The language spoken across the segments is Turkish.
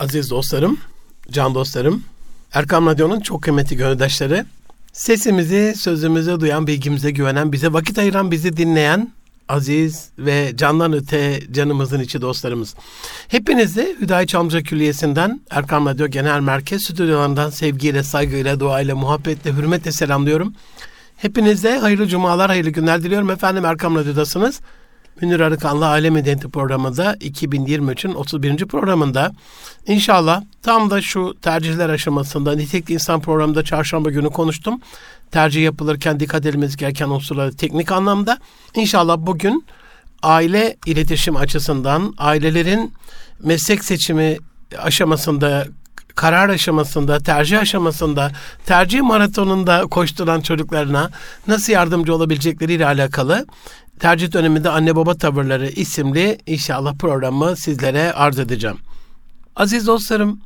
Aziz dostlarım, can dostlarım, Erkam Radyo'nun çok kıymetli gönüldaşları, sesimizi, sözümüzü duyan, bilgimize güvenen, bize vakit ayıran, bizi dinleyen aziz ve candan öte canımızın içi dostlarımız. Hepinizi Hüdayi Çamlıca Külliyesi'nden Erkam Radyo Genel Merkez stüdyolarından sevgiyle, saygıyla, duayla, muhabbetle, hürmetle selamlıyorum. Hepinize hayırlı cumalar, hayırlı günler diliyorum. Efendim Erkam Radyo'dasınız. Münir Arıkan'la Alem Medeniyeti programında 2023'ün 31. programında inşallah tam da şu tercihler aşamasında Nitekli İnsan programında çarşamba günü konuştum. Tercih yapılırken dikkat edilmesi gereken unsurları teknik anlamda. İnşallah bugün aile iletişim açısından ailelerin meslek seçimi aşamasında karar aşamasında, tercih aşamasında, tercih maratonunda koşturan çocuklarına nasıl yardımcı olabilecekleriyle alakalı Tercih döneminde anne baba tavırları isimli inşallah programı sizlere arz edeceğim. Aziz dostlarım,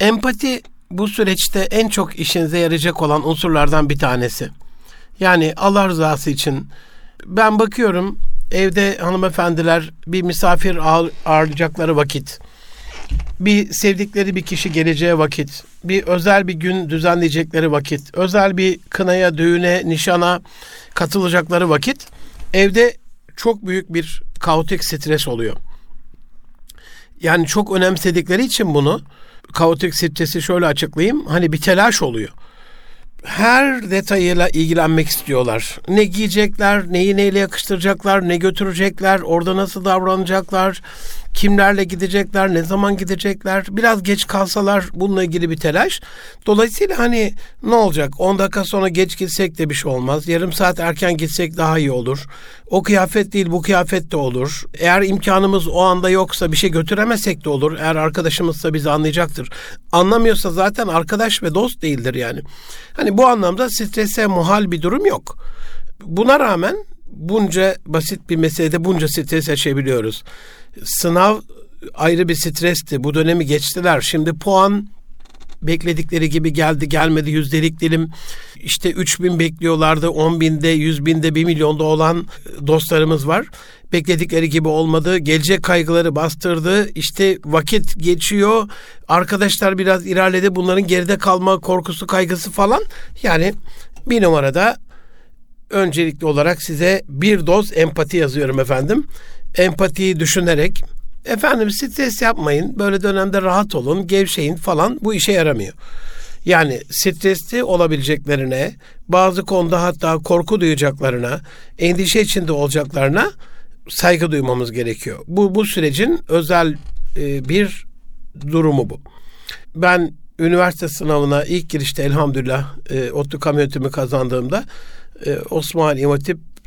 empati bu süreçte en çok işinize yarayacak olan unsurlardan bir tanesi. Yani Allah rızası için ben bakıyorum evde hanımefendiler bir misafir ağırlayacakları vakit, bir sevdikleri bir kişi geleceği vakit, bir özel bir gün düzenleyecekleri vakit, özel bir kınaya, düğüne, nişana katılacakları vakit evde çok büyük bir kaotik stres oluyor. Yani çok önemsedikleri için bunu kaotik stresi şöyle açıklayayım. Hani bir telaş oluyor. Her detayıyla ilgilenmek istiyorlar. Ne giyecekler, neyi neyle yakıştıracaklar, ne götürecekler, orada nasıl davranacaklar, kimlerle gidecekler, ne zaman gidecekler, biraz geç kalsalar bununla ilgili bir telaş. Dolayısıyla hani ne olacak 10 dakika sonra geç gitsek de bir şey olmaz. Yarım saat erken gitsek daha iyi olur. O kıyafet değil bu kıyafet de olur. Eğer imkanımız o anda yoksa bir şey götüremesek de olur. Eğer arkadaşımızsa bizi anlayacaktır. Anlamıyorsa zaten arkadaş ve dost değildir yani. Hani bu anlamda strese muhal bir durum yok. Buna rağmen bunca basit bir meselede bunca stres yaşayabiliyoruz sınav ayrı bir stresti. Bu dönemi geçtiler. Şimdi puan bekledikleri gibi geldi gelmedi yüzdelik dilim işte 3 bin bekliyorlardı 10 binde 100 binde 1 milyonda olan dostlarımız var. Bekledikleri gibi olmadı. Gelecek kaygıları bastırdı. İşte vakit geçiyor. Arkadaşlar biraz ilerledi. Bunların geride kalma korkusu kaygısı falan. Yani bir numarada öncelikli olarak size bir doz empati yazıyorum efendim empatiyi düşünerek efendim stres yapmayın böyle dönemde rahat olun gevşeyin falan bu işe yaramıyor. Yani stresli olabileceklerine, bazı konuda hatta korku duyacaklarına, endişe içinde olacaklarına saygı duymamız gerekiyor. Bu bu sürecin özel e, bir durumu bu. Ben üniversite sınavına ilk girişte elhamdülillah e, ODTÜ kamyonetimi kazandığımda e, Osmanlı İmam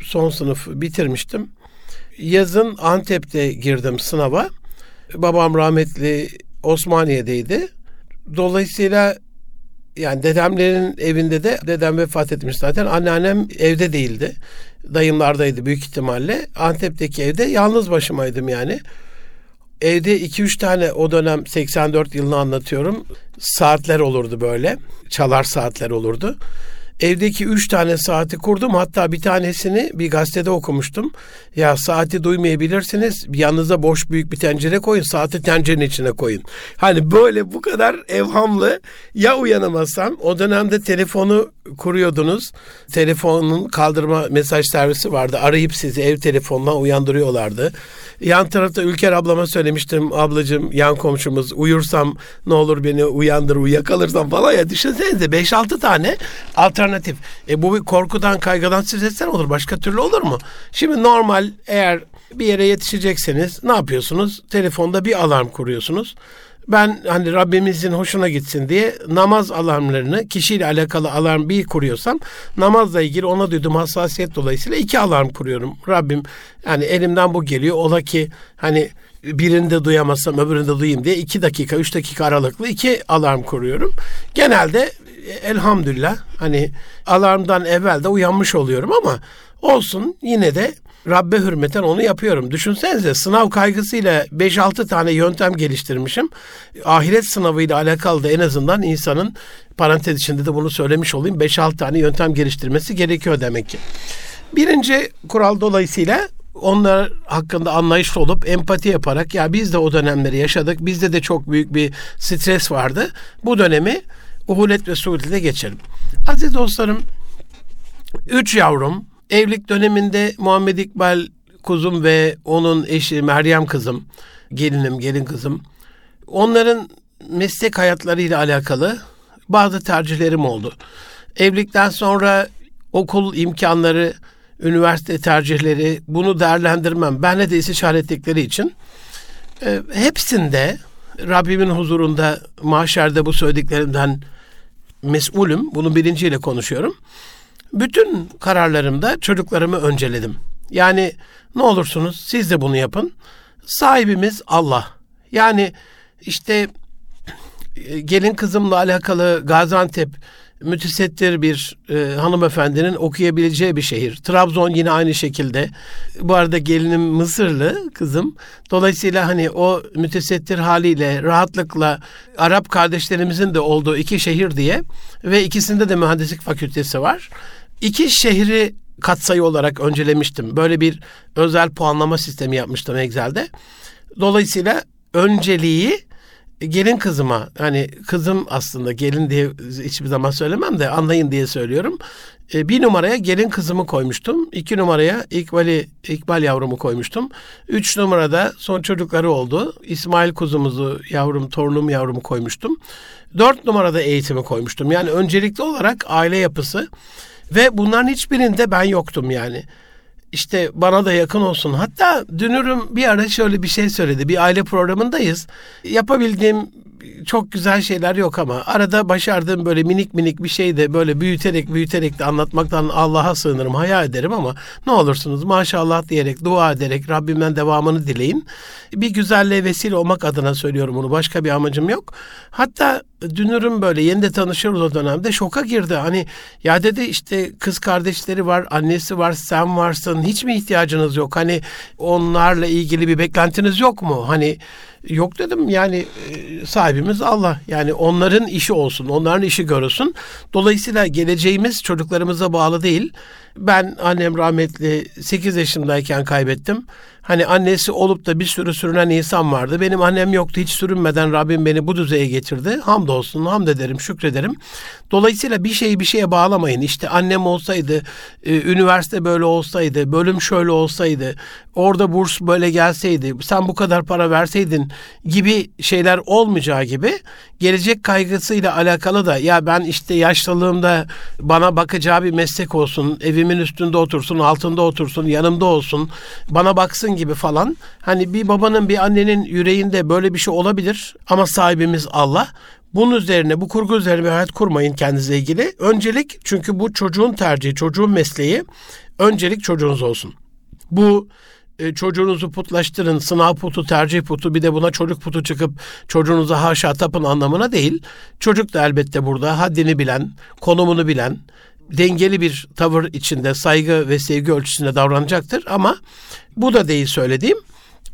son sınıf bitirmiştim yazın Antep'te girdim sınava. Babam rahmetli Osmaniye'deydi. Dolayısıyla yani dedemlerin evinde de dedem vefat etmiş zaten. Anneannem evde değildi. Dayımlardaydı büyük ihtimalle. Antep'teki evde yalnız başımaydım yani. Evde 2-3 tane o dönem 84 yılını anlatıyorum. Saatler olurdu böyle. Çalar saatler olurdu. Evdeki üç tane saati kurdum. Hatta bir tanesini bir gazetede okumuştum. Ya saati duymayabilirsiniz. Yanınıza boş büyük bir tencere koyun. Saati tencerenin içine koyun. Hani böyle bu kadar evhamlı. Ya uyanamazsam o dönemde telefonu kuruyordunuz. Telefonun kaldırma mesaj servisi vardı. Arayıp sizi ev telefonundan uyandırıyorlardı. Yan tarafta Ülker ablama söylemiştim. Ablacığım yan komşumuz uyursam ne olur beni uyandır uyuyakalırsam falan ya düşünsenize 5-6 tane alternatif. E bu bir korkudan kaygıdan stresten olur. Başka türlü olur mu? Şimdi normal eğer bir yere yetişecekseniz ne yapıyorsunuz? Telefonda bir alarm kuruyorsunuz. Ben hani Rabbimizin hoşuna gitsin diye namaz alarmlarını kişiyle alakalı alarm bir kuruyorsam namazla ilgili ona duyduğum hassasiyet dolayısıyla iki alarm kuruyorum. Rabbim yani elimden bu geliyor. Ola ki hani birinde duyamazsam öbüründe duyayım diye iki dakika, üç dakika aralıklı iki alarm kuruyorum. Genelde elhamdülillah hani alarmdan evvel de uyanmış oluyorum ama olsun yine de Rabbe hürmeten onu yapıyorum. Düşünsenize sınav kaygısıyla 5-6 tane yöntem geliştirmişim. Ahiret sınavıyla alakalı da en azından insanın parantez içinde de bunu söylemiş olayım. 5-6 tane yöntem geliştirmesi gerekiyor demek ki. Birinci kural dolayısıyla onlar hakkında anlayışlı olup empati yaparak ya biz de o dönemleri yaşadık. Bizde de çok büyük bir stres vardı. Bu dönemi uhulet ve suhulete geçelim. Aziz dostlarım, üç yavrum evlilik döneminde Muhammed İkbal kuzum ve onun eşi Meryem kızım, gelinim, gelin kızım. Onların meslek hayatlarıyla alakalı bazı tercihlerim oldu. Evlilikten sonra okul imkanları, üniversite tercihleri bunu değerlendirmem. Benle de istişare ettikleri için e, hepsinde Rabbimin huzurunda mahşerde bu söylediklerimden mesulüm. Bunu bilinciyle konuşuyorum. Bütün kararlarımda çocuklarımı önceledim. Yani ne olursunuz siz de bunu yapın. Sahibimiz Allah. Yani işte e, gelin kızımla alakalı Gaziantep mütesettir bir e, hanımefendinin okuyabileceği bir şehir. Trabzon yine aynı şekilde. Bu arada gelinim Mısırlı kızım. Dolayısıyla hani o mütesettir haliyle rahatlıkla Arap kardeşlerimizin de olduğu iki şehir diye ve ikisinde de mühendislik fakültesi var. İki şehri katsayı olarak öncelemiştim. Böyle bir özel puanlama sistemi yapmıştım Excel'de. Dolayısıyla önceliği gelin kızıma hani kızım aslında gelin diye hiçbir zaman söylemem de anlayın diye söylüyorum. E, bir numaraya gelin kızımı koymuştum. iki numaraya İkbal'i, İkbal yavrumu koymuştum. Üç numarada son çocukları oldu. İsmail kuzumuzu, yavrum, torunum yavrumu koymuştum. Dört numarada eğitimi koymuştum. Yani öncelikli olarak aile yapısı ve bunların hiçbirinde ben yoktum yani işte bana da yakın olsun. Hatta dünürüm bir ara şöyle bir şey söyledi. Bir aile programındayız. Yapabildiğim çok güzel şeyler yok ama arada başardığım böyle minik minik bir şey de böyle büyüterek büyüterek de anlatmaktan Allah'a sığınırım, hayal ederim ama ne olursunuz maşallah diyerek, dua ederek Rabbimden devamını dileyin. Bir güzelliğe vesile olmak adına söylüyorum bunu. Başka bir amacım yok. Hatta dünürüm böyle yeni de tanışıyoruz o dönemde şoka girdi. Hani ya dedi işte kız kardeşleri var, annesi var, sen varsın. Hiç mi ihtiyacınız yok? Hani onlarla ilgili bir beklentiniz yok mu? Hani Yok dedim yani e, sahibimiz Allah. Yani onların işi olsun, onların işi görülsün. Dolayısıyla geleceğimiz çocuklarımıza bağlı değil. Ben annem rahmetli 8 yaşındayken kaybettim. Hani annesi olup da bir sürü sürünen insan vardı. Benim annem yoktu. Hiç sürünmeden Rabbim beni bu düzeye getirdi. Hamdolsun, hamd ederim, şükrederim. Dolayısıyla bir şeyi bir şeye bağlamayın. İşte annem olsaydı, e, üniversite böyle olsaydı, bölüm şöyle olsaydı, orada burs böyle gelseydi, sen bu kadar para verseydin gibi şeyler olmayacağı gibi gelecek kaygısıyla alakalı da ya ben işte yaşlılığımda bana bakacağı bir meslek olsun, evimin üstünde otursun, altında otursun, yanımda olsun, bana baksın gibi falan. Hani bir babanın bir annenin yüreğinde böyle bir şey olabilir ama sahibimiz Allah. Bunun üzerine, bu kurgu üzerine bir hayat kurmayın kendinize ilgili. Öncelik çünkü bu çocuğun tercihi, çocuğun mesleği. Öncelik çocuğunuz olsun. Bu e, çocuğunuzu putlaştırın, sınav putu, tercih putu bir de buna çocuk putu çıkıp çocuğunuza haşa tapın anlamına değil. Çocuk da elbette burada haddini bilen, konumunu bilen, dengeli bir tavır içinde saygı ve sevgi ölçüsünde davranacaktır ama bu da değil söylediğim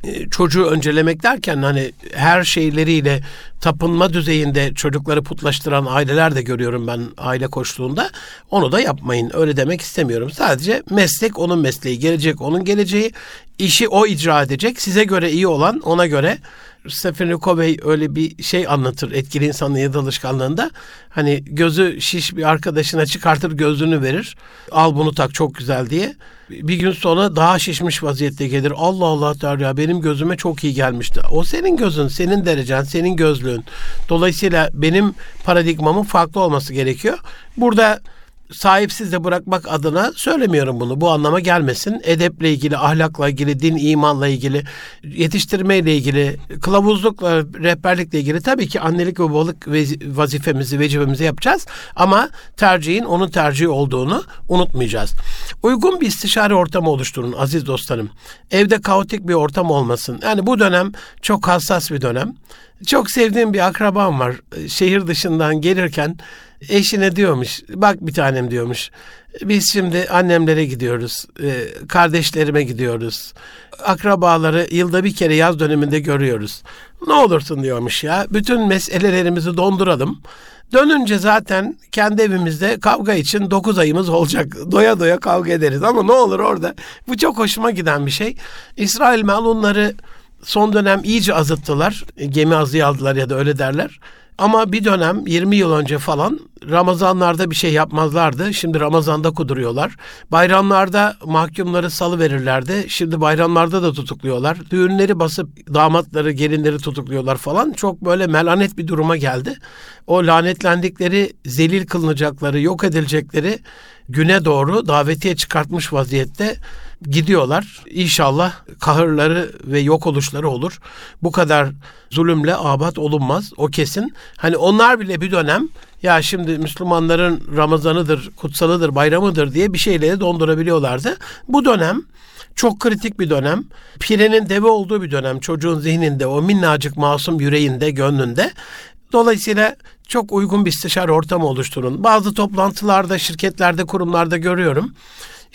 e, çocuğu öncelemek derken hani her şeyleriyle tapınma düzeyinde çocukları putlaştıran aileler de görüyorum ben aile koştuğunda. Onu da yapmayın. Öyle demek istemiyorum. Sadece meslek onun mesleği, gelecek onun geleceği, işi o icra edecek. Size göre iyi olan ona göre Stephen Covey öyle bir şey anlatır etkili insanın ya alışkanlığında. Hani gözü şiş bir arkadaşına çıkartır gözlüğünü verir. Al bunu tak çok güzel diye. Bir gün sonra daha şişmiş vaziyette gelir. Allah Allah der ya benim gözüme çok iyi gelmişti. O senin gözün, senin derecen, senin gözlüğün. Dolayısıyla benim paradigmamın farklı olması gerekiyor. Burada sahipsiz de bırakmak adına söylemiyorum bunu. Bu anlama gelmesin. Edeple ilgili, ahlakla ilgili, din, imanla ilgili, yetiştirmeyle ilgili, kılavuzlukla, rehberlikle ilgili tabii ki annelik ve babalık vazifemizi, vecibemizi yapacağız. Ama tercihin onun tercihi olduğunu unutmayacağız. Uygun bir istişare ortamı oluşturun aziz dostlarım. Evde kaotik bir ortam olmasın. Yani bu dönem çok hassas bir dönem. Çok sevdiğim bir akrabam var. Şehir dışından gelirken eşine diyormuş bak bir tanem diyormuş Biz şimdi annemlere gidiyoruz, e, kardeşlerime gidiyoruz. Akrabaları yılda bir kere yaz döneminde görüyoruz. Ne olursun diyormuş ya. Bütün meselelerimizi donduralım. Dönünce zaten kendi evimizde kavga için 9 ayımız olacak. Doya doya kavga ederiz ama ne olur orada. Bu çok hoşuma giden bir şey. İsrail Melunları son dönem iyice azıttılar. Gemi azıya aldılar ya da öyle derler. Ama bir dönem 20 yıl önce falan Ramazanlarda bir şey yapmazlardı. Şimdi Ramazan'da kuduruyorlar. Bayramlarda mahkumları salı verirlerdi. Şimdi bayramlarda da tutukluyorlar. Düğünleri basıp damatları, gelinleri tutukluyorlar falan. Çok böyle melanet bir duruma geldi. O lanetlendikleri, zelil kılınacakları, yok edilecekleri güne doğru davetiye çıkartmış vaziyette gidiyorlar. İnşallah kahırları ve yok oluşları olur. Bu kadar zulümle abat olunmaz. O kesin. Hani onlar bile bir dönem ya şimdi Müslümanların Ramazanıdır, kutsalıdır, bayramıdır diye bir şeyleri dondurabiliyorlardı. Bu dönem çok kritik bir dönem. Pirenin deve olduğu bir dönem. Çocuğun zihninde, o minnacık masum yüreğinde, gönlünde. Dolayısıyla çok uygun bir istişare ortamı oluşturun. Bazı toplantılarda, şirketlerde, kurumlarda görüyorum.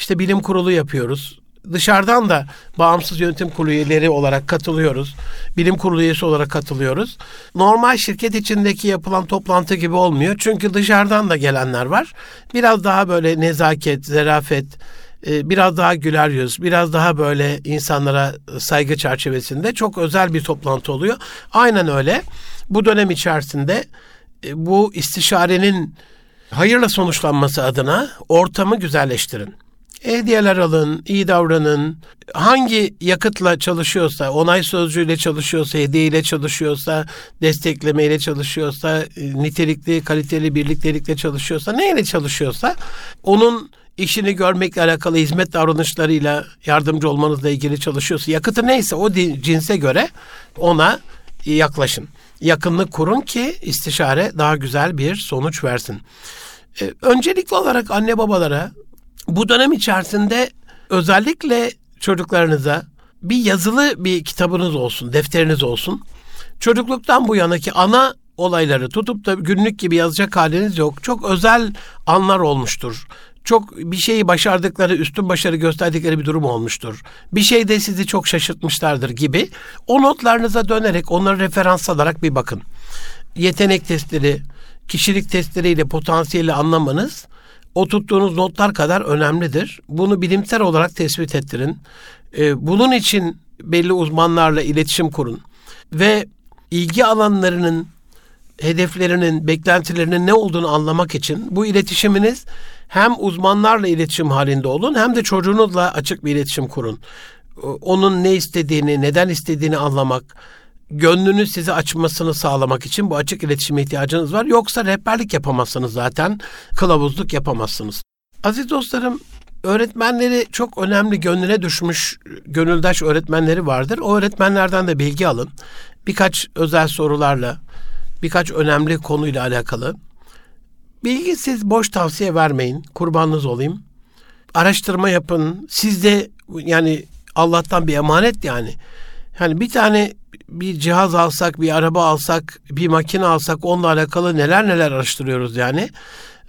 İşte bilim kurulu yapıyoruz. Dışarıdan da bağımsız yönetim kurulu üyeleri olarak katılıyoruz. Bilim kurulu üyesi olarak katılıyoruz. Normal şirket içindeki yapılan toplantı gibi olmuyor. Çünkü dışarıdan da gelenler var. Biraz daha böyle nezaket, zerafet, e, biraz daha güler yüz, biraz daha böyle insanlara saygı çerçevesinde çok özel bir toplantı oluyor. Aynen öyle. Bu dönem içerisinde e, bu istişarenin hayırla sonuçlanması adına ortamı güzelleştirin. Hediyeler alın, iyi davranın. Hangi yakıtla çalışıyorsa, onay sözcüğüyle çalışıyorsa, hediyeyle çalışıyorsa, desteklemeyle çalışıyorsa, e, nitelikli, kaliteli birliktelikle çalışıyorsa, neyle çalışıyorsa onun işini görmekle alakalı hizmet davranışlarıyla yardımcı olmanızla ilgili çalışıyorsa, yakıtı neyse o cinse göre ona yaklaşın. Yakınlık kurun ki istişare daha güzel bir sonuç versin. Ee, öncelikli olarak anne babalara bu dönem içerisinde özellikle çocuklarınıza bir yazılı bir kitabınız olsun, defteriniz olsun. Çocukluktan bu yanaki ana olayları tutup da günlük gibi yazacak haliniz yok. Çok özel anlar olmuştur. Çok bir şeyi başardıkları, üstün başarı gösterdikleri bir durum olmuştur. Bir şey de sizi çok şaşırtmışlardır gibi. O notlarınıza dönerek, onları referans alarak bir bakın. Yetenek testleri, kişilik testleriyle potansiyeli anlamanız o tuttuğunuz notlar kadar önemlidir. Bunu bilimsel olarak tespit ettirin. Ee, bunun için belli uzmanlarla iletişim kurun. Ve ilgi alanlarının, hedeflerinin, beklentilerinin ne olduğunu anlamak için bu iletişiminiz hem uzmanlarla iletişim halinde olun hem de çocuğunuzla açık bir iletişim kurun. Ee, onun ne istediğini, neden istediğini anlamak, gönlünü size açmasını sağlamak için bu açık iletişime ihtiyacınız var. Yoksa rehberlik yapamazsınız zaten, kılavuzluk yapamazsınız. Aziz dostlarım, öğretmenleri çok önemli gönlüne düşmüş gönüldaş öğretmenleri vardır. O öğretmenlerden de bilgi alın. Birkaç özel sorularla, birkaç önemli konuyla alakalı. Bilgisiz boş tavsiye vermeyin. Kurbanınız olayım. Araştırma yapın. Siz de yani Allah'tan bir emanet yani. Hani bir tane bir cihaz alsak, bir araba alsak, bir makine alsak onunla alakalı neler neler araştırıyoruz yani.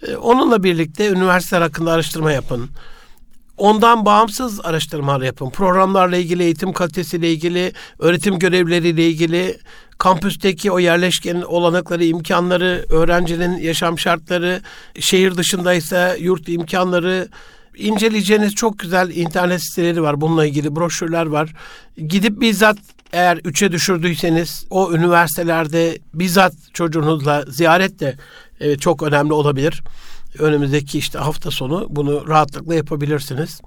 Ee, onunla birlikte üniversiteler hakkında araştırma yapın. Ondan bağımsız araştırmalar yapın. Programlarla ilgili, eğitim kalitesiyle ilgili, öğretim görevleriyle ilgili, kampüsteki o yerleşken olanakları, imkanları, öğrencinin yaşam şartları, şehir dışındaysa yurt imkanları, inceleyeceğiniz çok güzel internet siteleri var. Bununla ilgili broşürler var. Gidip bizzat eğer üçe düşürdüyseniz o üniversitelerde bizzat çocuğunuzla ziyaret de e, çok önemli olabilir. Önümüzdeki işte hafta sonu bunu rahatlıkla yapabilirsiniz.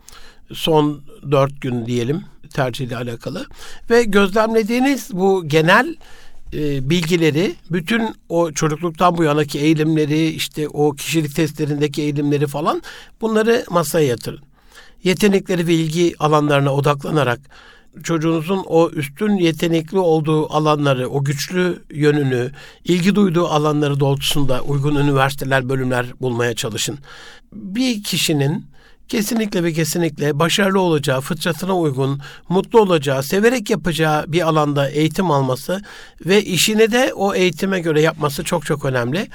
Son dört gün diyelim tercihle alakalı. Ve gözlemlediğiniz bu genel e, bilgileri, bütün o çocukluktan bu yanaki eğilimleri, işte o kişilik testlerindeki eğilimleri falan bunları masaya yatırın. Yetenekleri ve ilgi alanlarına odaklanarak çocuğunuzun o üstün yetenekli olduğu alanları, o güçlü yönünü, ilgi duyduğu alanları doğrultusunda uygun üniversiteler, bölümler bulmaya çalışın. Bir kişinin kesinlikle ve kesinlikle başarılı olacağı, fıtratına uygun, mutlu olacağı, severek yapacağı bir alanda eğitim alması ve işini de o eğitime göre yapması çok çok önemli.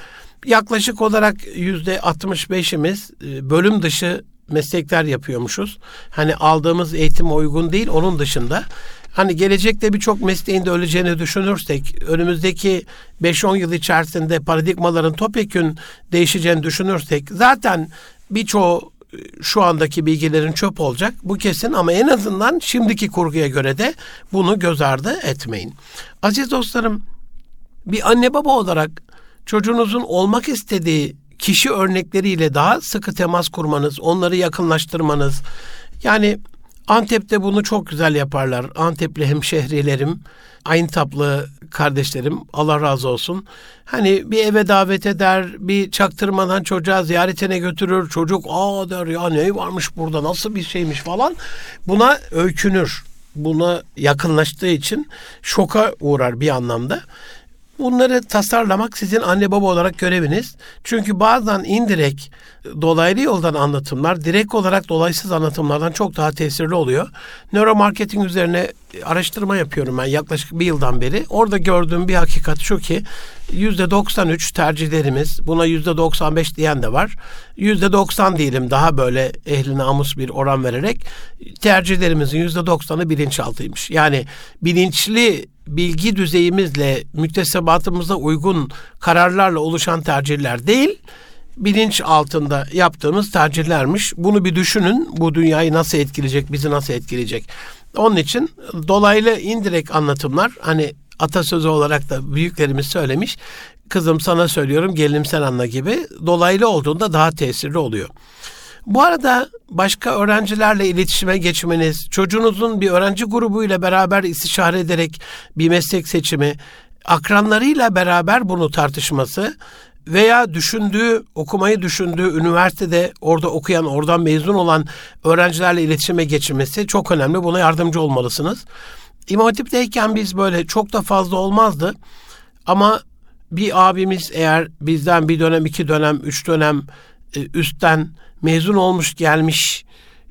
yaklaşık olarak yüzde 65'imiz e, bölüm dışı meslekler yapıyormuşuz. Hani aldığımız eğitim uygun değil onun dışında. Hani gelecekte birçok mesleğin de öleceğini düşünürsek, önümüzdeki 5-10 yıl içerisinde paradigmaların topyekün değişeceğini düşünürsek zaten birçoğu şu andaki bilgilerin çöp olacak. Bu kesin ama en azından şimdiki kurguya göre de bunu göz ardı etmeyin. Aziz dostlarım, bir anne baba olarak çocuğunuzun olmak istediği kişi örnekleriyle daha sıkı temas kurmanız, onları yakınlaştırmanız. Yani Antep'te bunu çok güzel yaparlar. Antepli hemşehrilerim, aynı taplı kardeşlerim Allah razı olsun. Hani bir eve davet eder, bir çaktırmadan çocuğa ziyaretine götürür. Çocuk aa der ya ne varmış burada nasıl bir şeymiş falan. Buna öykünür. Buna yakınlaştığı için şoka uğrar bir anlamda. Bunları tasarlamak sizin anne baba olarak göreviniz. Çünkü bazen indirekt dolaylı yoldan anlatımlar direkt olarak dolaysız anlatımlardan çok daha tesirli oluyor. Nöromarketing üzerine araştırma yapıyorum ben yaklaşık bir yıldan beri. Orada gördüğüm bir hakikat şu ki %93 tercihlerimiz buna %95 diyen de var. %90 diyelim daha böyle ehli namus bir oran vererek tercihlerimizin %90'ı bilinçaltıymış. Yani bilinçli bilgi düzeyimizle müktesebatımıza uygun kararlarla oluşan tercihler değil bilinç altında yaptığımız tercihlermiş. Bunu bir düşünün. Bu dünyayı nasıl etkileyecek, bizi nasıl etkileyecek? Onun için dolaylı indirek anlatımlar hani atasözü olarak da büyüklerimiz söylemiş. Kızım sana söylüyorum, gelinim sen anla gibi dolaylı olduğunda daha tesirli oluyor. Bu arada başka öğrencilerle iletişime geçmeniz, çocuğunuzun bir öğrenci grubuyla beraber istişare ederek bir meslek seçimi, akranlarıyla beraber bunu tartışması veya düşündüğü, okumayı düşündüğü üniversitede orada okuyan, oradan mezun olan öğrencilerle iletişime geçirmesi çok önemli. Buna yardımcı olmalısınız. İmam Hatip'teyken biz böyle çok da fazla olmazdı. Ama bir abimiz eğer bizden bir dönem, iki dönem, üç dönem e, üstten mezun olmuş gelmiş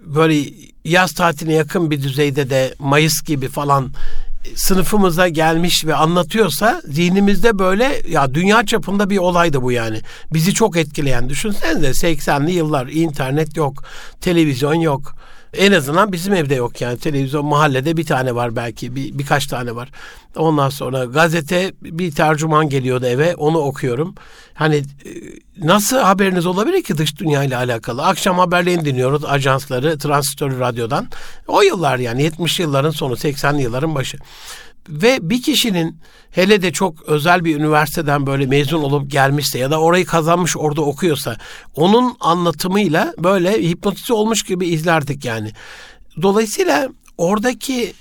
böyle yaz tatiline yakın bir düzeyde de Mayıs gibi falan sınıfımıza gelmiş ve anlatıyorsa zihnimizde böyle ya dünya çapında bir olaydı bu yani. Bizi çok etkileyen düşünsenize 80'li yıllar internet yok, televizyon yok. En azından bizim evde yok yani televizyon mahallede bir tane var belki bir, birkaç tane var. Ondan sonra gazete bir tercüman geliyordu eve onu okuyorum. Hani e, nasıl haberiniz olabilir ki dış dünya ile alakalı? Akşam haberlerini dinliyoruz ajansları transistör radyodan. O yıllar yani 70 yılların sonu 80'li yılların başı. Ve bir kişinin hele de çok özel bir üniversiteden böyle mezun olup gelmişse ya da orayı kazanmış orada okuyorsa onun anlatımıyla böyle hipnotize olmuş gibi izlerdik yani. Dolayısıyla oradaki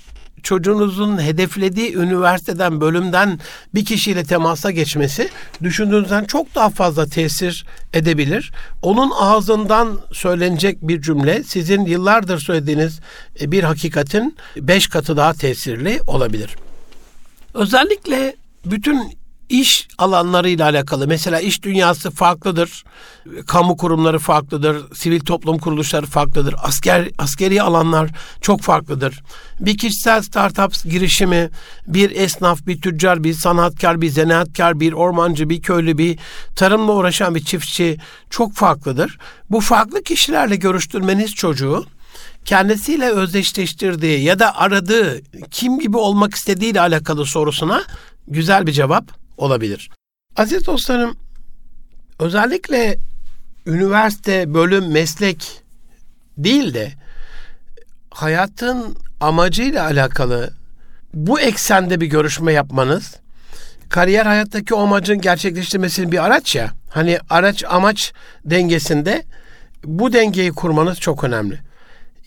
çocuğunuzun hedeflediği üniversiteden, bölümden bir kişiyle temasa geçmesi düşündüğünüzden çok daha fazla tesir edebilir. Onun ağzından söylenecek bir cümle sizin yıllardır söylediğiniz bir hakikatin beş katı daha tesirli olabilir. Özellikle bütün iş alanlarıyla alakalı mesela iş dünyası farklıdır. Kamu kurumları farklıdır. Sivil toplum kuruluşları farklıdır. Asker askeri alanlar çok farklıdır. Bir kişisel startup girişimi, bir esnaf, bir tüccar, bir sanatkar, bir zanaatkar, bir ormancı, bir köylü, bir tarımla uğraşan bir çiftçi çok farklıdır. Bu farklı kişilerle görüştürmeniz çocuğu kendisiyle özdeşleştirdiği ya da aradığı kim gibi olmak istediğiyle alakalı sorusuna güzel bir cevap olabilir. Aziz dostlarım özellikle üniversite, bölüm, meslek değil de hayatın amacıyla alakalı bu eksende bir görüşme yapmanız kariyer hayattaki o amacın gerçekleştirmesinin bir araç ya. Hani araç amaç dengesinde bu dengeyi kurmanız çok önemli.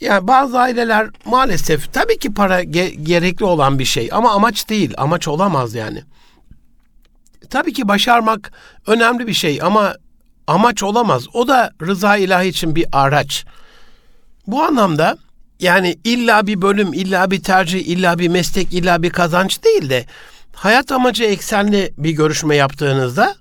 Yani bazı aileler maalesef tabii ki para ge- gerekli olan bir şey ama amaç değil. Amaç olamaz yani. Tabii ki başarmak önemli bir şey ama amaç olamaz. O da rıza ilahi için bir araç. Bu anlamda yani illa bir bölüm, illa bir tercih, illa bir meslek, illa bir kazanç değil de hayat amacı eksenli bir görüşme yaptığınızda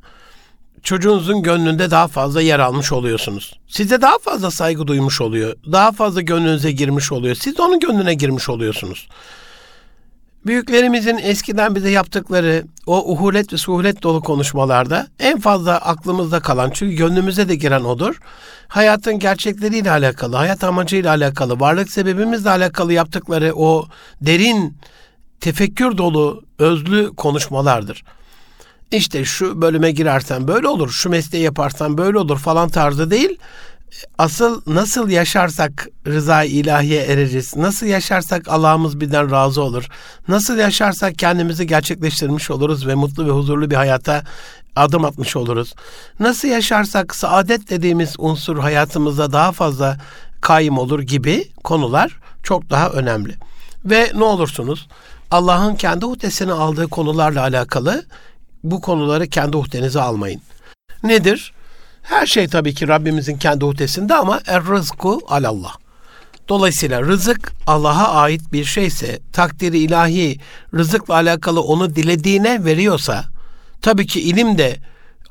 çocuğunuzun gönlünde daha fazla yer almış oluyorsunuz. Size daha fazla saygı duymuş oluyor. Daha fazla gönlünüze girmiş oluyor. Siz onun gönlüne girmiş oluyorsunuz. Büyüklerimizin eskiden bize yaptıkları o uhulet ve suhulet dolu konuşmalarda en fazla aklımızda kalan çünkü gönlümüze de giren odur. Hayatın gerçekleriyle alakalı, hayat amacıyla alakalı, varlık sebebimizle alakalı yaptıkları o derin tefekkür dolu özlü konuşmalardır. İşte şu bölüme girersen böyle olur, şu mesleği yaparsan böyle olur falan tarzı değil asıl nasıl yaşarsak rıza ilahiye ereriz, nasıl yaşarsak Allah'ımız birden razı olur, nasıl yaşarsak kendimizi gerçekleştirmiş oluruz ve mutlu ve huzurlu bir hayata adım atmış oluruz. Nasıl yaşarsak saadet dediğimiz unsur hayatımızda daha fazla kaim olur gibi konular çok daha önemli. Ve ne olursunuz Allah'ın kendi uhdesini aldığı konularla alakalı bu konuları kendi uhdenize almayın. Nedir? Her şey tabii ki Rabbimizin kendi uhdesinde ama er rızku alallah. Dolayısıyla rızık Allah'a ait bir şeyse, takdiri ilahi rızıkla alakalı onu dilediğine veriyorsa, tabii ki ilim de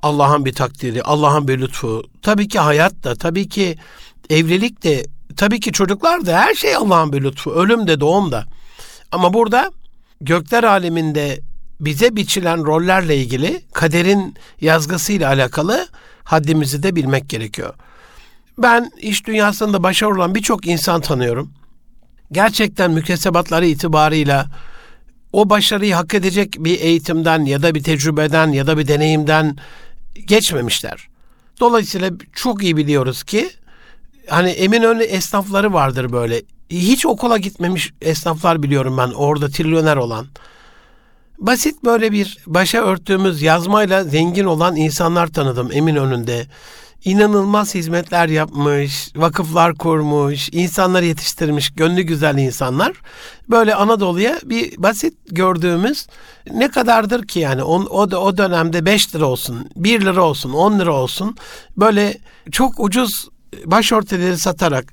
Allah'ın bir takdiri, Allah'ın bir lütfu, tabii ki hayat da, tabii ki evlilik de, tabii ki çocuklar da her şey Allah'ın bir lütfu, ölüm de doğum da. Ama burada gökler aleminde bize biçilen rollerle ilgili kaderin yazgısıyla alakalı haddimizi de bilmek gerekiyor. Ben iş dünyasında başarılı olan birçok insan tanıyorum. Gerçekten müktesebatları itibarıyla o başarıyı hak edecek bir eğitimden ya da bir tecrübeden ya da bir deneyimden geçmemişler. Dolayısıyla çok iyi biliyoruz ki hani Eminönü esnafları vardır böyle. Hiç okula gitmemiş esnaflar biliyorum ben orada trilyoner olan. Basit böyle bir başa örttüğümüz yazmayla zengin olan insanlar tanıdım emin önünde. İnanılmaz hizmetler yapmış, vakıflar kurmuş, insanlar yetiştirmiş, gönlü güzel insanlar. Böyle Anadolu'ya bir basit gördüğümüz ne kadardır ki yani o, o, o dönemde 5 lira olsun, 1 lira olsun, 10 lira olsun böyle çok ucuz başörtüleri satarak,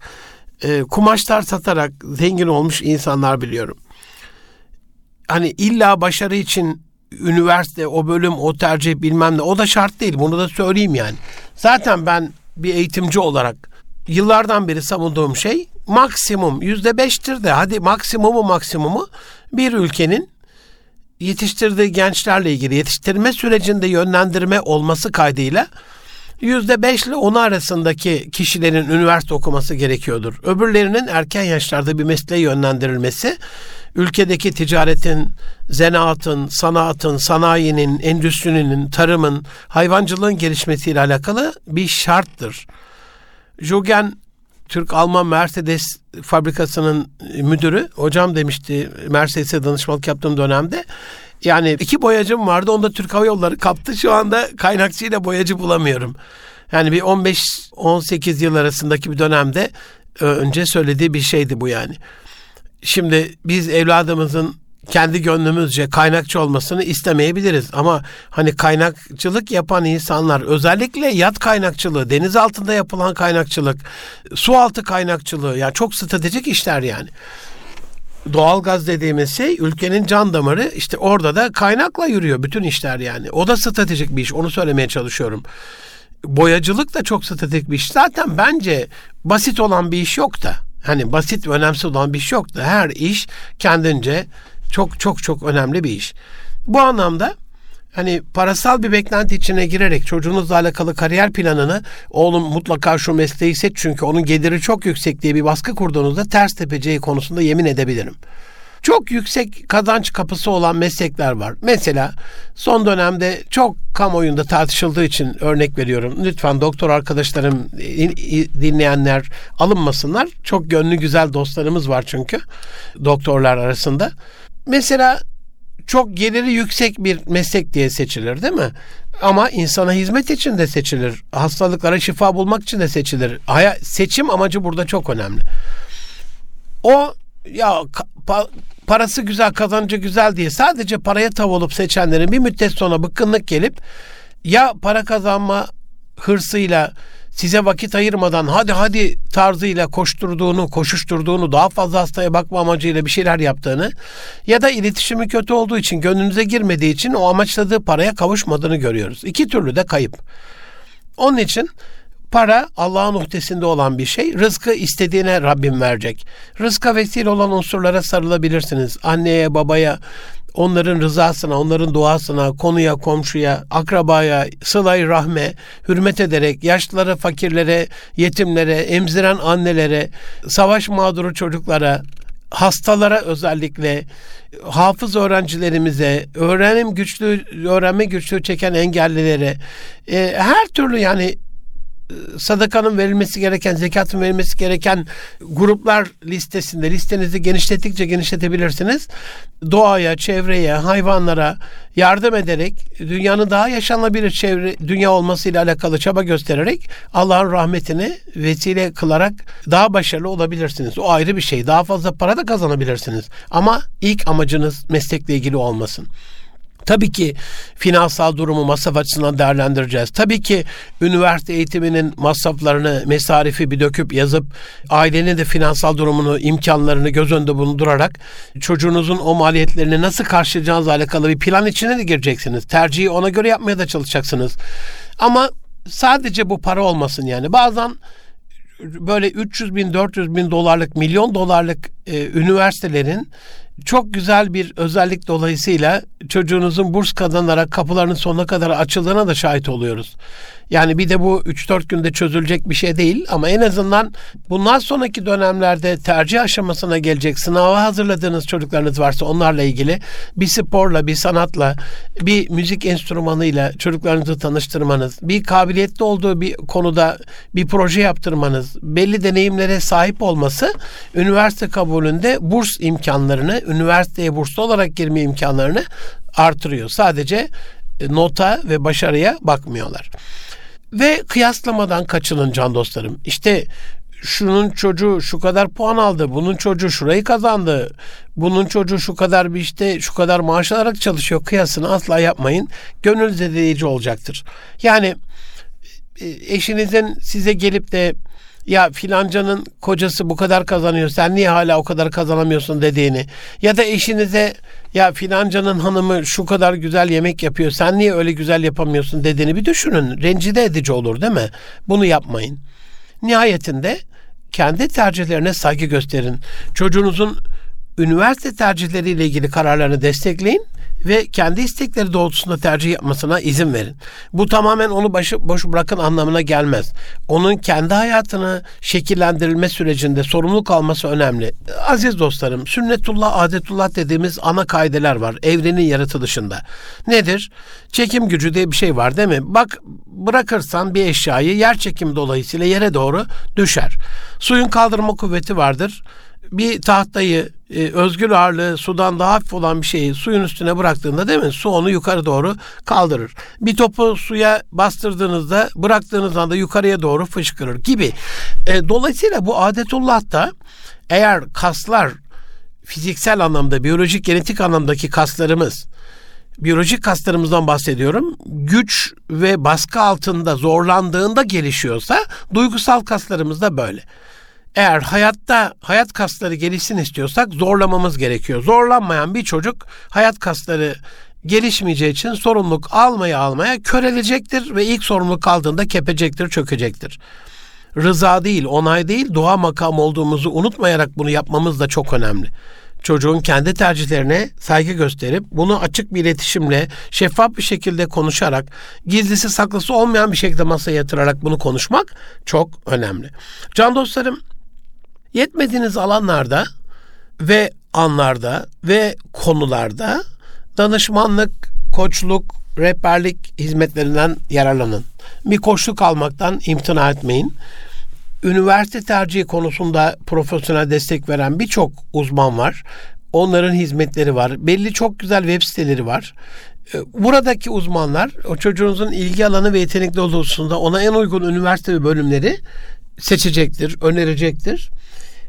e, kumaşlar satarak zengin olmuş insanlar biliyorum hani illa başarı için üniversite, o bölüm, o tercih bilmem ne o da şart değil. Bunu da söyleyeyim yani. Zaten ben bir eğitimci olarak yıllardan beri savunduğum şey maksimum yüzde beştir de hadi maksimumu maksimumu bir ülkenin yetiştirdiği gençlerle ilgili yetiştirme sürecinde yönlendirme olması kaydıyla yüzde beş ile on arasındaki kişilerin üniversite okuması gerekiyordur. Öbürlerinin erken yaşlarda bir mesleğe yönlendirilmesi ülkedeki ticaretin, zanaatın, sanatın, sanayinin, endüstrinin, tarımın, hayvancılığın gelişmesiyle alakalı bir şarttır. Jugen Türk-Alman Mercedes fabrikasının müdürü hocam demişti Mercedes'e danışmanlık yaptığım dönemde. Yani iki boyacım vardı onda Türk Hava Yolları kaptı. Şu anda kaynakçıyla boyacı bulamıyorum. Yani bir 15-18 yıl arasındaki bir dönemde önce söylediği bir şeydi bu yani. Şimdi biz evladımızın kendi gönlümüzce kaynakçı olmasını istemeyebiliriz. Ama hani kaynakçılık yapan insanlar özellikle yat kaynakçılığı, deniz altında yapılan kaynakçılık, su altı kaynakçılığı yani çok stratejik işler yani. Doğalgaz dediğimiz şey ülkenin can damarı işte orada da kaynakla yürüyor bütün işler yani. O da stratejik bir iş onu söylemeye çalışıyorum. Boyacılık da çok stratejik bir iş. Zaten bence basit olan bir iş yok da. Hani basit ve önemsiz olan bir şey yok da her iş kendince çok çok çok önemli bir iş. Bu anlamda hani parasal bir beklenti içine girerek çocuğunuzla alakalı kariyer planını oğlum mutlaka şu mesleği seç çünkü onun geliri çok yüksek diye bir baskı kurduğunuzda ters tepeceği konusunda yemin edebilirim. Çok yüksek kazanç kapısı olan meslekler var. Mesela son dönemde çok kamuoyunda tartışıldığı için örnek veriyorum. Lütfen doktor arkadaşlarım, dinleyenler alınmasınlar. Çok gönlü güzel dostlarımız var çünkü doktorlar arasında. Mesela çok geliri yüksek bir meslek diye seçilir değil mi? Ama insana hizmet için de seçilir. Hastalıklara şifa bulmak için de seçilir. Seçim amacı burada çok önemli. O ya pa, parası güzel kazancı güzel diye sadece paraya tav olup seçenlerin bir müddet sonra bıkkınlık gelip ya para kazanma hırsıyla size vakit ayırmadan hadi hadi tarzıyla koşturduğunu, koşuşturduğunu, daha fazla hastaya bakma amacıyla bir şeyler yaptığını ya da iletişimi kötü olduğu için, gönlünüze girmediği için o amaçladığı paraya kavuşmadığını görüyoruz. İki türlü de kayıp. Onun için Para Allah'ın uhdesinde olan bir şey. Rızkı istediğine Rabbim verecek. Rızka vesile olan unsurlara sarılabilirsiniz. Anneye, babaya, onların rızasına, onların duasına, konuya, komşuya, akrabaya, sılay rahme, hürmet ederek yaşlılara, fakirlere, yetimlere, emziren annelere, savaş mağduru çocuklara, hastalara özellikle hafız öğrencilerimize, öğrenim güçlü, öğrenme güçlüğü çeken engellilere, e, her türlü yani sadakanın verilmesi gereken, zekatın verilmesi gereken gruplar listesinde listenizi genişlettikçe genişletebilirsiniz. Doğaya, çevreye, hayvanlara yardım ederek dünyanın daha yaşanabilir çevre dünya olmasıyla alakalı çaba göstererek Allah'ın rahmetini vesile kılarak daha başarılı olabilirsiniz. O ayrı bir şey. Daha fazla para da kazanabilirsiniz. Ama ilk amacınız meslekle ilgili olmasın. Tabii ki finansal durumu masraf açısından değerlendireceğiz. Tabii ki üniversite eğitiminin masraflarını, mesarifi bir döküp yazıp ailenin de finansal durumunu, imkanlarını göz önünde bulundurarak çocuğunuzun o maliyetlerini nasıl karşılayacağınızla alakalı bir plan içine de gireceksiniz. Tercihi ona göre yapmaya da çalışacaksınız. Ama sadece bu para olmasın yani. Bazen böyle 300 bin, 400 bin dolarlık, milyon dolarlık e, üniversitelerin çok güzel bir özellik dolayısıyla çocuğunuzun burs kazanarak kapılarının sonuna kadar açıldığına da şahit oluyoruz. Yani bir de bu 3-4 günde çözülecek bir şey değil ama en azından bundan sonraki dönemlerde tercih aşamasına gelecek sınava hazırladığınız çocuklarınız varsa onlarla ilgili bir sporla, bir sanatla, bir müzik enstrümanıyla çocuklarınızı tanıştırmanız, bir kabiliyetli olduğu bir konuda bir proje yaptırmanız, belli deneyimlere sahip olması üniversite kabulünde burs imkanlarını, üniversiteye burslu olarak girme imkanlarını artırıyor. Sadece e, nota ve başarıya bakmıyorlar. Ve kıyaslamadan kaçının can dostlarım. İşte şunun çocuğu şu kadar puan aldı, bunun çocuğu şurayı kazandı, bunun çocuğu şu kadar bir işte şu kadar maaş alarak çalışıyor kıyasını asla yapmayın. Gönül zedeleyici olacaktır. Yani e, eşinizin size gelip de ya filancanın kocası bu kadar kazanıyor sen niye hala o kadar kazanamıyorsun dediğini ya da eşinize ya filancanın hanımı şu kadar güzel yemek yapıyor sen niye öyle güzel yapamıyorsun dediğini bir düşünün. Rencide edici olur değil mi? Bunu yapmayın. Nihayetinde kendi tercihlerine saygı gösterin. Çocuğunuzun üniversite tercihleriyle ilgili kararlarını destekleyin ve kendi istekleri doğrultusunda tercih yapmasına izin verin. Bu tamamen onu başı boş bırakın anlamına gelmez. Onun kendi hayatını şekillendirilme sürecinde sorumluluk alması önemli. Aziz dostlarım, sünnetullah, adetullah dediğimiz ana kaideler var evrenin yaratılışında. Nedir? Çekim gücü diye bir şey var değil mi? Bak bırakırsan bir eşyayı yer çekimi dolayısıyla yere doğru düşer. Suyun kaldırma kuvveti vardır bir tahtayı e, özgür ağırlığı sudan daha hafif olan bir şeyi suyun üstüne bıraktığında değil mi? Su onu yukarı doğru kaldırır. Bir topu suya bastırdığınızda bıraktığınız anda yukarıya doğru fışkırır gibi. E, dolayısıyla bu adetullah da eğer kaslar fiziksel anlamda, biyolojik, genetik anlamdaki kaslarımız biyolojik kaslarımızdan bahsediyorum. Güç ve baskı altında zorlandığında gelişiyorsa duygusal kaslarımız da böyle eğer hayatta hayat kasları gelişsin istiyorsak zorlamamız gerekiyor. Zorlanmayan bir çocuk hayat kasları gelişmeyeceği için sorumluluk almaya almaya körelecektir ve ilk sorumluluk aldığında kepecektir, çökecektir. Rıza değil, onay değil, dua makam olduğumuzu unutmayarak bunu yapmamız da çok önemli. Çocuğun kendi tercihlerine saygı gösterip bunu açık bir iletişimle, şeffaf bir şekilde konuşarak, gizlisi saklısı olmayan bir şekilde masaya yatırarak bunu konuşmak çok önemli. Can dostlarım, Yetmediğiniz alanlarda ve anlarda ve konularda danışmanlık, koçluk, rehberlik hizmetlerinden yararlanın. Bir koçluk almaktan imtina etmeyin. Üniversite tercihi konusunda profesyonel destek veren birçok uzman var. Onların hizmetleri var. Belli çok güzel web siteleri var. Ee, buradaki uzmanlar o çocuğunuzun ilgi alanı ve yetenekli olduğusunda ona en uygun üniversite ve bölümleri seçecektir, önerecektir.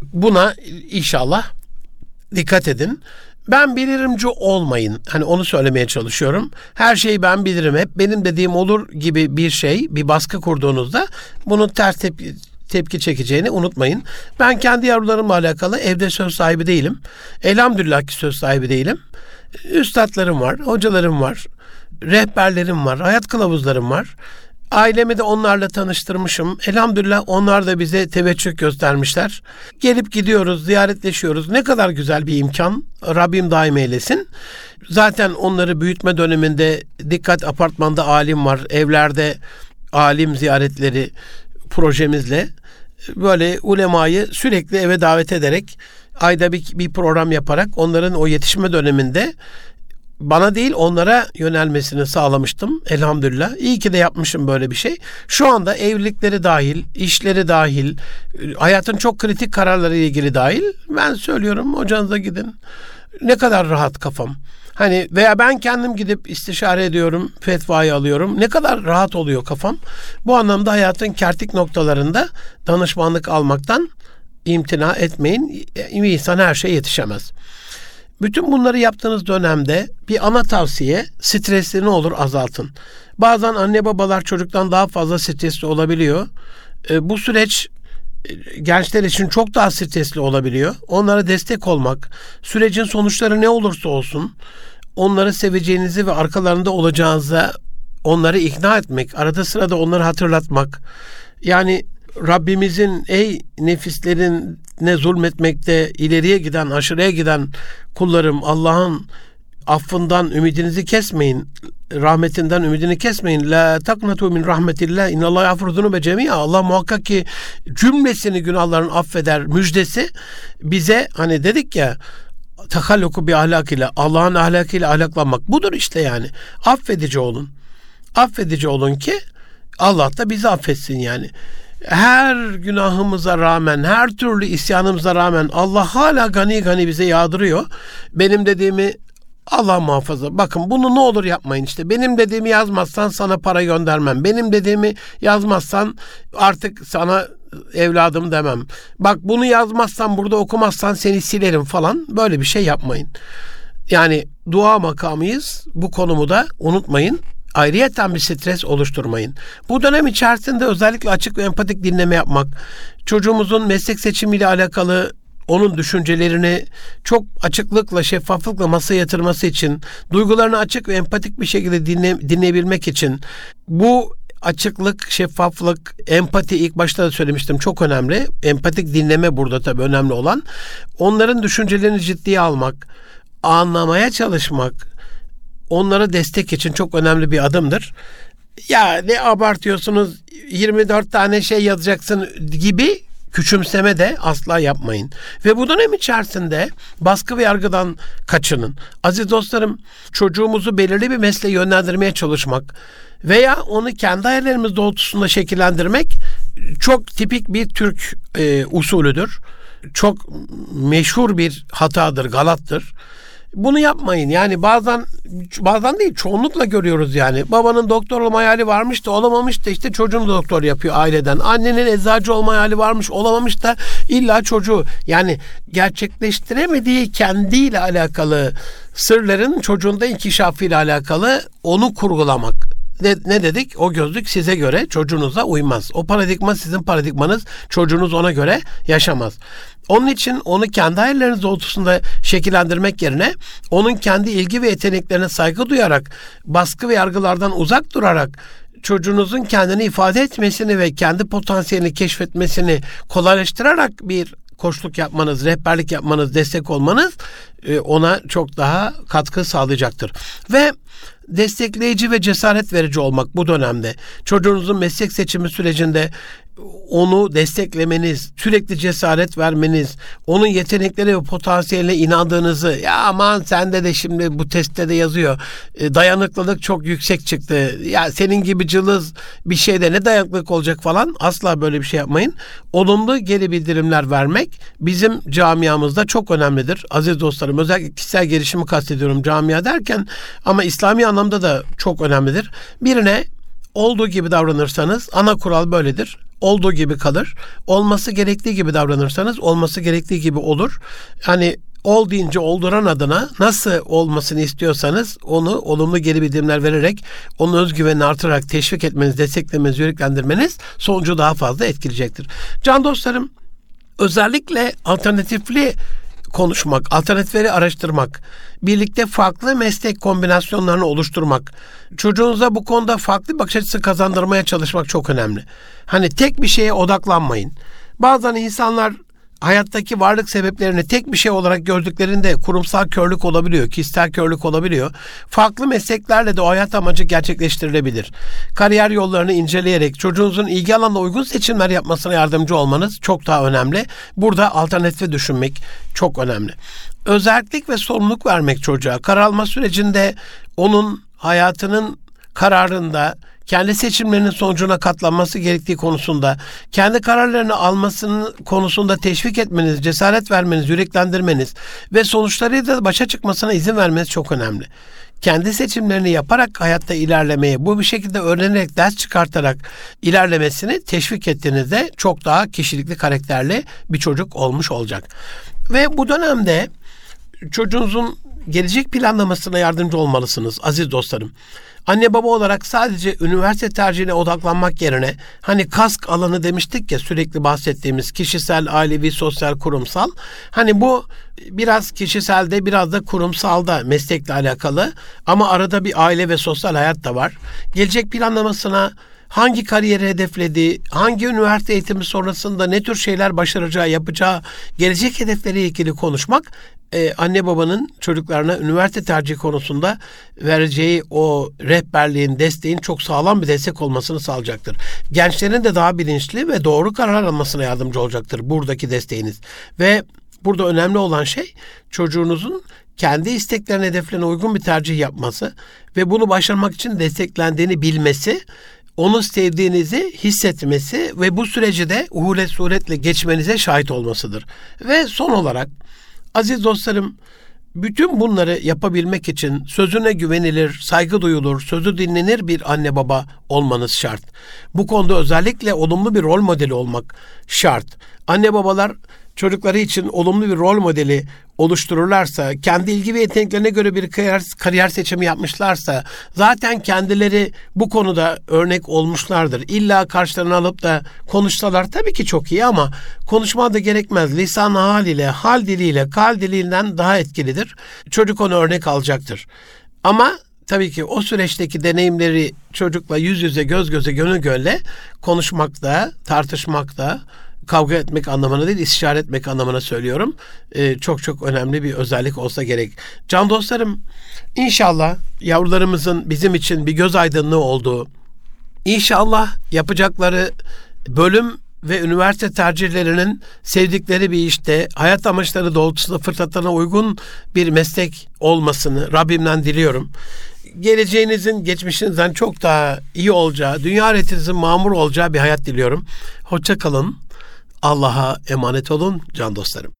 Buna inşallah dikkat edin. Ben bilirimci olmayın. Hani onu söylemeye çalışıyorum. Her şeyi ben bilirim. Hep benim dediğim olur gibi bir şey, bir baskı kurduğunuzda bunun ters tepki, tepki çekeceğini unutmayın. Ben kendi yavrularımla alakalı evde söz sahibi değilim. Elhamdülillah ki söz sahibi değilim. Üstadlarım var, hocalarım var, rehberlerim var, hayat kılavuzlarım var. Ailemi de onlarla tanıştırmışım. Elhamdülillah onlar da bize teveccüh göstermişler. Gelip gidiyoruz, ziyaretleşiyoruz. Ne kadar güzel bir imkan. Rabbim daim eylesin. Zaten onları büyütme döneminde dikkat apartmanda alim var. Evlerde alim ziyaretleri projemizle böyle ulemayı sürekli eve davet ederek ayda bir, bir program yaparak onların o yetişme döneminde bana değil onlara yönelmesini sağlamıştım elhamdülillah. İyi ki de yapmışım böyle bir şey. Şu anda evlilikleri dahil, işleri dahil, hayatın çok kritik kararları ilgili dahil ben söylüyorum hocanıza gidin. Ne kadar rahat kafam. Hani veya ben kendim gidip istişare ediyorum, fetvayı alıyorum. Ne kadar rahat oluyor kafam. Bu anlamda hayatın kertik noktalarında danışmanlık almaktan imtina etmeyin. İnsan her şeye yetişemez. Bütün bunları yaptığınız dönemde bir ana tavsiye stresli ne olur azaltın. Bazen anne babalar çocuktan daha fazla stresli olabiliyor. E, bu süreç e, gençler için çok daha stresli olabiliyor. Onlara destek olmak, sürecin sonuçları ne olursa olsun onları seveceğinizi ve arkalarında olacağınıza onları ikna etmek, arada sırada onları hatırlatmak. Yani Rabbimizin ey nefislerin ne zulmetmekte ileriye giden, aşırıya giden kullarım Allah'ın affından ümidinizi kesmeyin. Rahmetinden ümidini kesmeyin. La taknatu min rahmetillah. İnnallah yafrudunu be cemia. Allah muhakkak ki cümlesini günahlarını affeder müjdesi bize hani dedik ya tahalluku bir ahlak ile Allah'ın ahlakıyla ahlaklanmak budur işte yani. Affedici olun. Affedici olun ki Allah da bizi affetsin yani her günahımıza rağmen, her türlü isyanımıza rağmen Allah hala gani gani bize yağdırıyor. Benim dediğimi Allah muhafaza. Bakın bunu ne olur yapmayın işte. Benim dediğimi yazmazsan sana para göndermem. Benim dediğimi yazmazsan artık sana evladım demem. Bak bunu yazmazsan burada okumazsan seni silerim falan. Böyle bir şey yapmayın. Yani dua makamıyız. Bu konumu da unutmayın ayrıyeten bir stres oluşturmayın. Bu dönem içerisinde özellikle açık ve empatik dinleme yapmak, çocuğumuzun meslek seçimiyle alakalı onun düşüncelerini çok açıklıkla, şeffaflıkla masaya yatırması için, duygularını açık ve empatik bir şekilde dinle, dinleyebilmek için bu açıklık, şeffaflık, empati ilk başta da söylemiştim çok önemli. Empatik dinleme burada tabii önemli olan. Onların düşüncelerini ciddiye almak, anlamaya çalışmak, onlara destek için çok önemli bir adımdır. Ya ne abartıyorsunuz 24 tane şey yazacaksın gibi küçümseme de asla yapmayın. Ve bu dönem içerisinde baskı ve yargıdan kaçının. Aziz dostlarım çocuğumuzu belirli bir mesleğe yönlendirmeye çalışmak veya onu kendi hayallerimiz doğrultusunda şekillendirmek çok tipik bir Türk e, usulüdür. Çok meşhur bir hatadır, galattır. Bunu yapmayın. Yani bazen bazen değil çoğunlukla görüyoruz yani. Babanın doktor olma hayali varmış da olamamış da işte çocuğunu doktor yapıyor aileden. Annenin eczacı olma hayali varmış olamamış da illa çocuğu. Yani gerçekleştiremediği kendiyle alakalı sırların çocuğunda inkişafıyla alakalı onu kurgulamak ne, ne dedik? O gözlük size göre çocuğunuza uymaz. O paradigma sizin paradigmanız. Çocuğunuz ona göre yaşamaz. Onun için onu kendi hayalleriniz doğrultusunda şekillendirmek yerine onun kendi ilgi ve yeteneklerine saygı duyarak, baskı ve yargılardan uzak durarak çocuğunuzun kendini ifade etmesini ve kendi potansiyelini keşfetmesini kolaylaştırarak bir koçluk yapmanız, rehberlik yapmanız, destek olmanız e, ona çok daha katkı sağlayacaktır. Ve destekleyici ve cesaret verici olmak bu dönemde. Çocuğunuzun meslek seçimi sürecinde onu desteklemeniz, sürekli cesaret vermeniz, onun yetenekleri ve potansiyeline inandığınızı, ya aman sende de şimdi bu testte de yazıyor, e, dayanıklılık çok yüksek çıktı, ya senin gibi cılız bir şeyde ne dayanıklılık olacak falan asla böyle bir şey yapmayın. Olumlu geri bildirimler vermek bizim camiamızda çok önemlidir. Aziz dostlarım özellikle kişisel gelişimi kastediyorum camia derken ama İslami anlamda da çok önemlidir. Birine olduğu gibi davranırsanız ana kural böyledir olduğu gibi kalır. Olması gerektiği gibi davranırsanız olması gerektiği gibi olur. Yani ol deyince olduran adına nasıl olmasını istiyorsanız onu olumlu geri bildirimler vererek onun özgüvenini artırarak teşvik etmeniz, desteklemeniz, yüreklendirmeniz sonucu daha fazla etkileyecektir. Can dostlarım özellikle alternatifli konuşmak, alternatifleri araştırmak, birlikte farklı meslek kombinasyonlarını oluşturmak, çocuğunuza bu konuda farklı bakış açısı kazandırmaya çalışmak çok önemli. Hani tek bir şeye odaklanmayın. Bazen insanlar hayattaki varlık sebeplerini tek bir şey olarak gördüklerinde kurumsal körlük olabiliyor, kişisel körlük olabiliyor. Farklı mesleklerle de o hayat amacı gerçekleştirilebilir. Kariyer yollarını inceleyerek çocuğunuzun ilgi alanına uygun seçimler yapmasına yardımcı olmanız çok daha önemli. Burada alternatif düşünmek çok önemli. Özellik ve sorumluluk vermek çocuğa. Karar alma sürecinde onun hayatının kararında kendi seçimlerinin sonucuna katlanması gerektiği konusunda, kendi kararlarını almasının konusunda teşvik etmeniz, cesaret vermeniz, yüreklendirmeniz ve sonuçlarıyla başa çıkmasına izin vermeniz çok önemli. Kendi seçimlerini yaparak hayatta ilerlemeye, bu bir şekilde öğrenerek, ders çıkartarak ilerlemesini teşvik ettiğinizde çok daha kişilikli, karakterli bir çocuk olmuş olacak. Ve bu dönemde çocuğunuzun gelecek planlamasına yardımcı olmalısınız aziz dostlarım. Anne baba olarak sadece üniversite tercihine odaklanmak yerine hani kask alanı demiştik ya sürekli bahsettiğimiz kişisel, ailevi, sosyal, kurumsal. Hani bu biraz kişiselde biraz da kurumsalda meslekle alakalı ama arada bir aile ve sosyal hayat da var. Gelecek planlamasına hangi kariyeri hedeflediği, hangi üniversite eğitimi sonrasında ne tür şeyler başaracağı, yapacağı, gelecek hedefleri ilgili konuşmak e, anne babanın çocuklarına üniversite tercih konusunda vereceği o rehberliğin, desteğin çok sağlam bir destek olmasını sağlayacaktır. Gençlerin de daha bilinçli ve doğru karar almasına yardımcı olacaktır buradaki desteğiniz. Ve burada önemli olan şey çocuğunuzun kendi isteklerine, hedeflerine uygun bir tercih yapması ve bunu başarmak için desteklendiğini bilmesi onu sevdiğinizi hissetmesi ve bu süreci de uhulet suretle geçmenize şahit olmasıdır. Ve son olarak aziz dostlarım bütün bunları yapabilmek için sözüne güvenilir, saygı duyulur, sözü dinlenir bir anne baba olmanız şart. Bu konuda özellikle olumlu bir rol modeli olmak şart. Anne babalar çocukları için olumlu bir rol modeli oluştururlarsa, kendi ilgi ve yeteneklerine göre bir kariyer, kariyer seçimi yapmışlarsa, zaten kendileri bu konuda örnek olmuşlardır. İlla karşılarına alıp da konuşsalar tabii ki çok iyi ama konuşma da gerekmez. Lisan hal ile, hal diliyle, kal dilinden daha etkilidir. Çocuk onu örnek alacaktır. Ama tabii ki o süreçteki deneyimleri çocukla yüz yüze, göz göze, gönül gölle konuşmakta, tartışmakta, kavga etmek anlamına değil, istişare etmek anlamına söylüyorum. Ee, çok çok önemli bir özellik olsa gerek. Can dostlarım, inşallah yavrularımızın bizim için bir göz aydınlığı olduğu, inşallah yapacakları bölüm ve üniversite tercihlerinin sevdikleri bir işte hayat amaçları doğrultusunda fırsatlarına uygun bir meslek olmasını Rabbimden diliyorum. Geleceğinizin geçmişinizden çok daha iyi olacağı, dünya hayatınızın mamur olacağı bir hayat diliyorum. Hoşça kalın. Allah'a emanet olun can dostlarım.